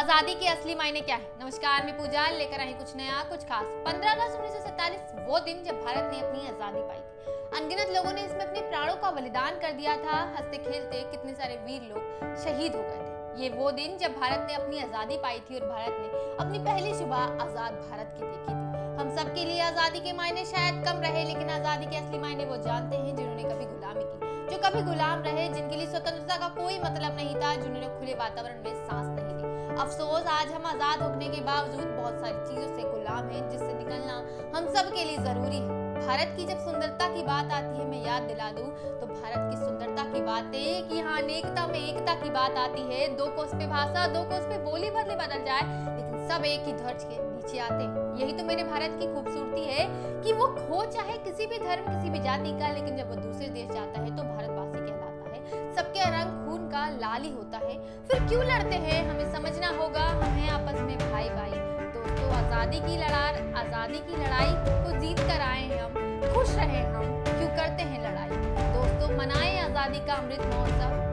आज़ादी के असली मायने क्या है? नमस्कार, मैं पूजा, लेकर आई कुछ नया, कुछ खास। 15 अगस्त उन्नीस वो दिन जब भारत ने अपनी आज़ादी पाई थी। अनगिनत लोगों ने इसमें अपने प्राणों का बलिदान कर दिया था। हँसते, खेलते, कितने सारे वीर लोग शहीद हो गए थे। ये वो दिन जब भारत ने अपनी आज़ादी पाई थी और भारत ने अपनी पहली सुबह आज़ाद भारत की देखी थी। हम सब के लिए आज़ादी के मायने शायद कम रहे, लेकिन आज़ादी के असली मायने वो जानते हैं जिन्होंने कभी गुलामी की। जो कभी गुलाम रहे, जिनके लिए स्वतंत्रता का कोई मतलब नहीं था, जिन्होंने खुले वातावरण में सांस नहीं अफसोस, आज हम आज़ाद होने के बावजूद बहुत सारी चीज़ों से गुलाम हैं, जिससे निकलना हम सब के लिए ज़रूरी है। भारत की जब सुंदरता की बात आती है, मैं याद दिला दूँ तो भारत की सुंदरता की बातें कि हाँ अनेकता में एकता की बात आती है। दो कोस पे भाषा, दो कोस पे बोली बदले बदल जाए, लेकिन सब एक ही ध्वज के नीचे आते हैं। यही तो मेरे भारत की खूबसूरती है कि वो खो चाहे किसी भी धर्म, किसी भी जाति का, लेकिन जब वो दूसरे देश जाता है लाल ही होता है। फिर क्यों लड़ते हैं? हमें समझना होगा। हम हैं आपस में भाई भाई दोस्तों, आज़ादी की लड़ाई आज़ादी की लड़ाई को जीत कर आए हैं हम। खुश रहे हम। क्यों करते हैं लड़ाई? दोस्तों, मनाएँ आज़ादी का अमृत महोत्सव।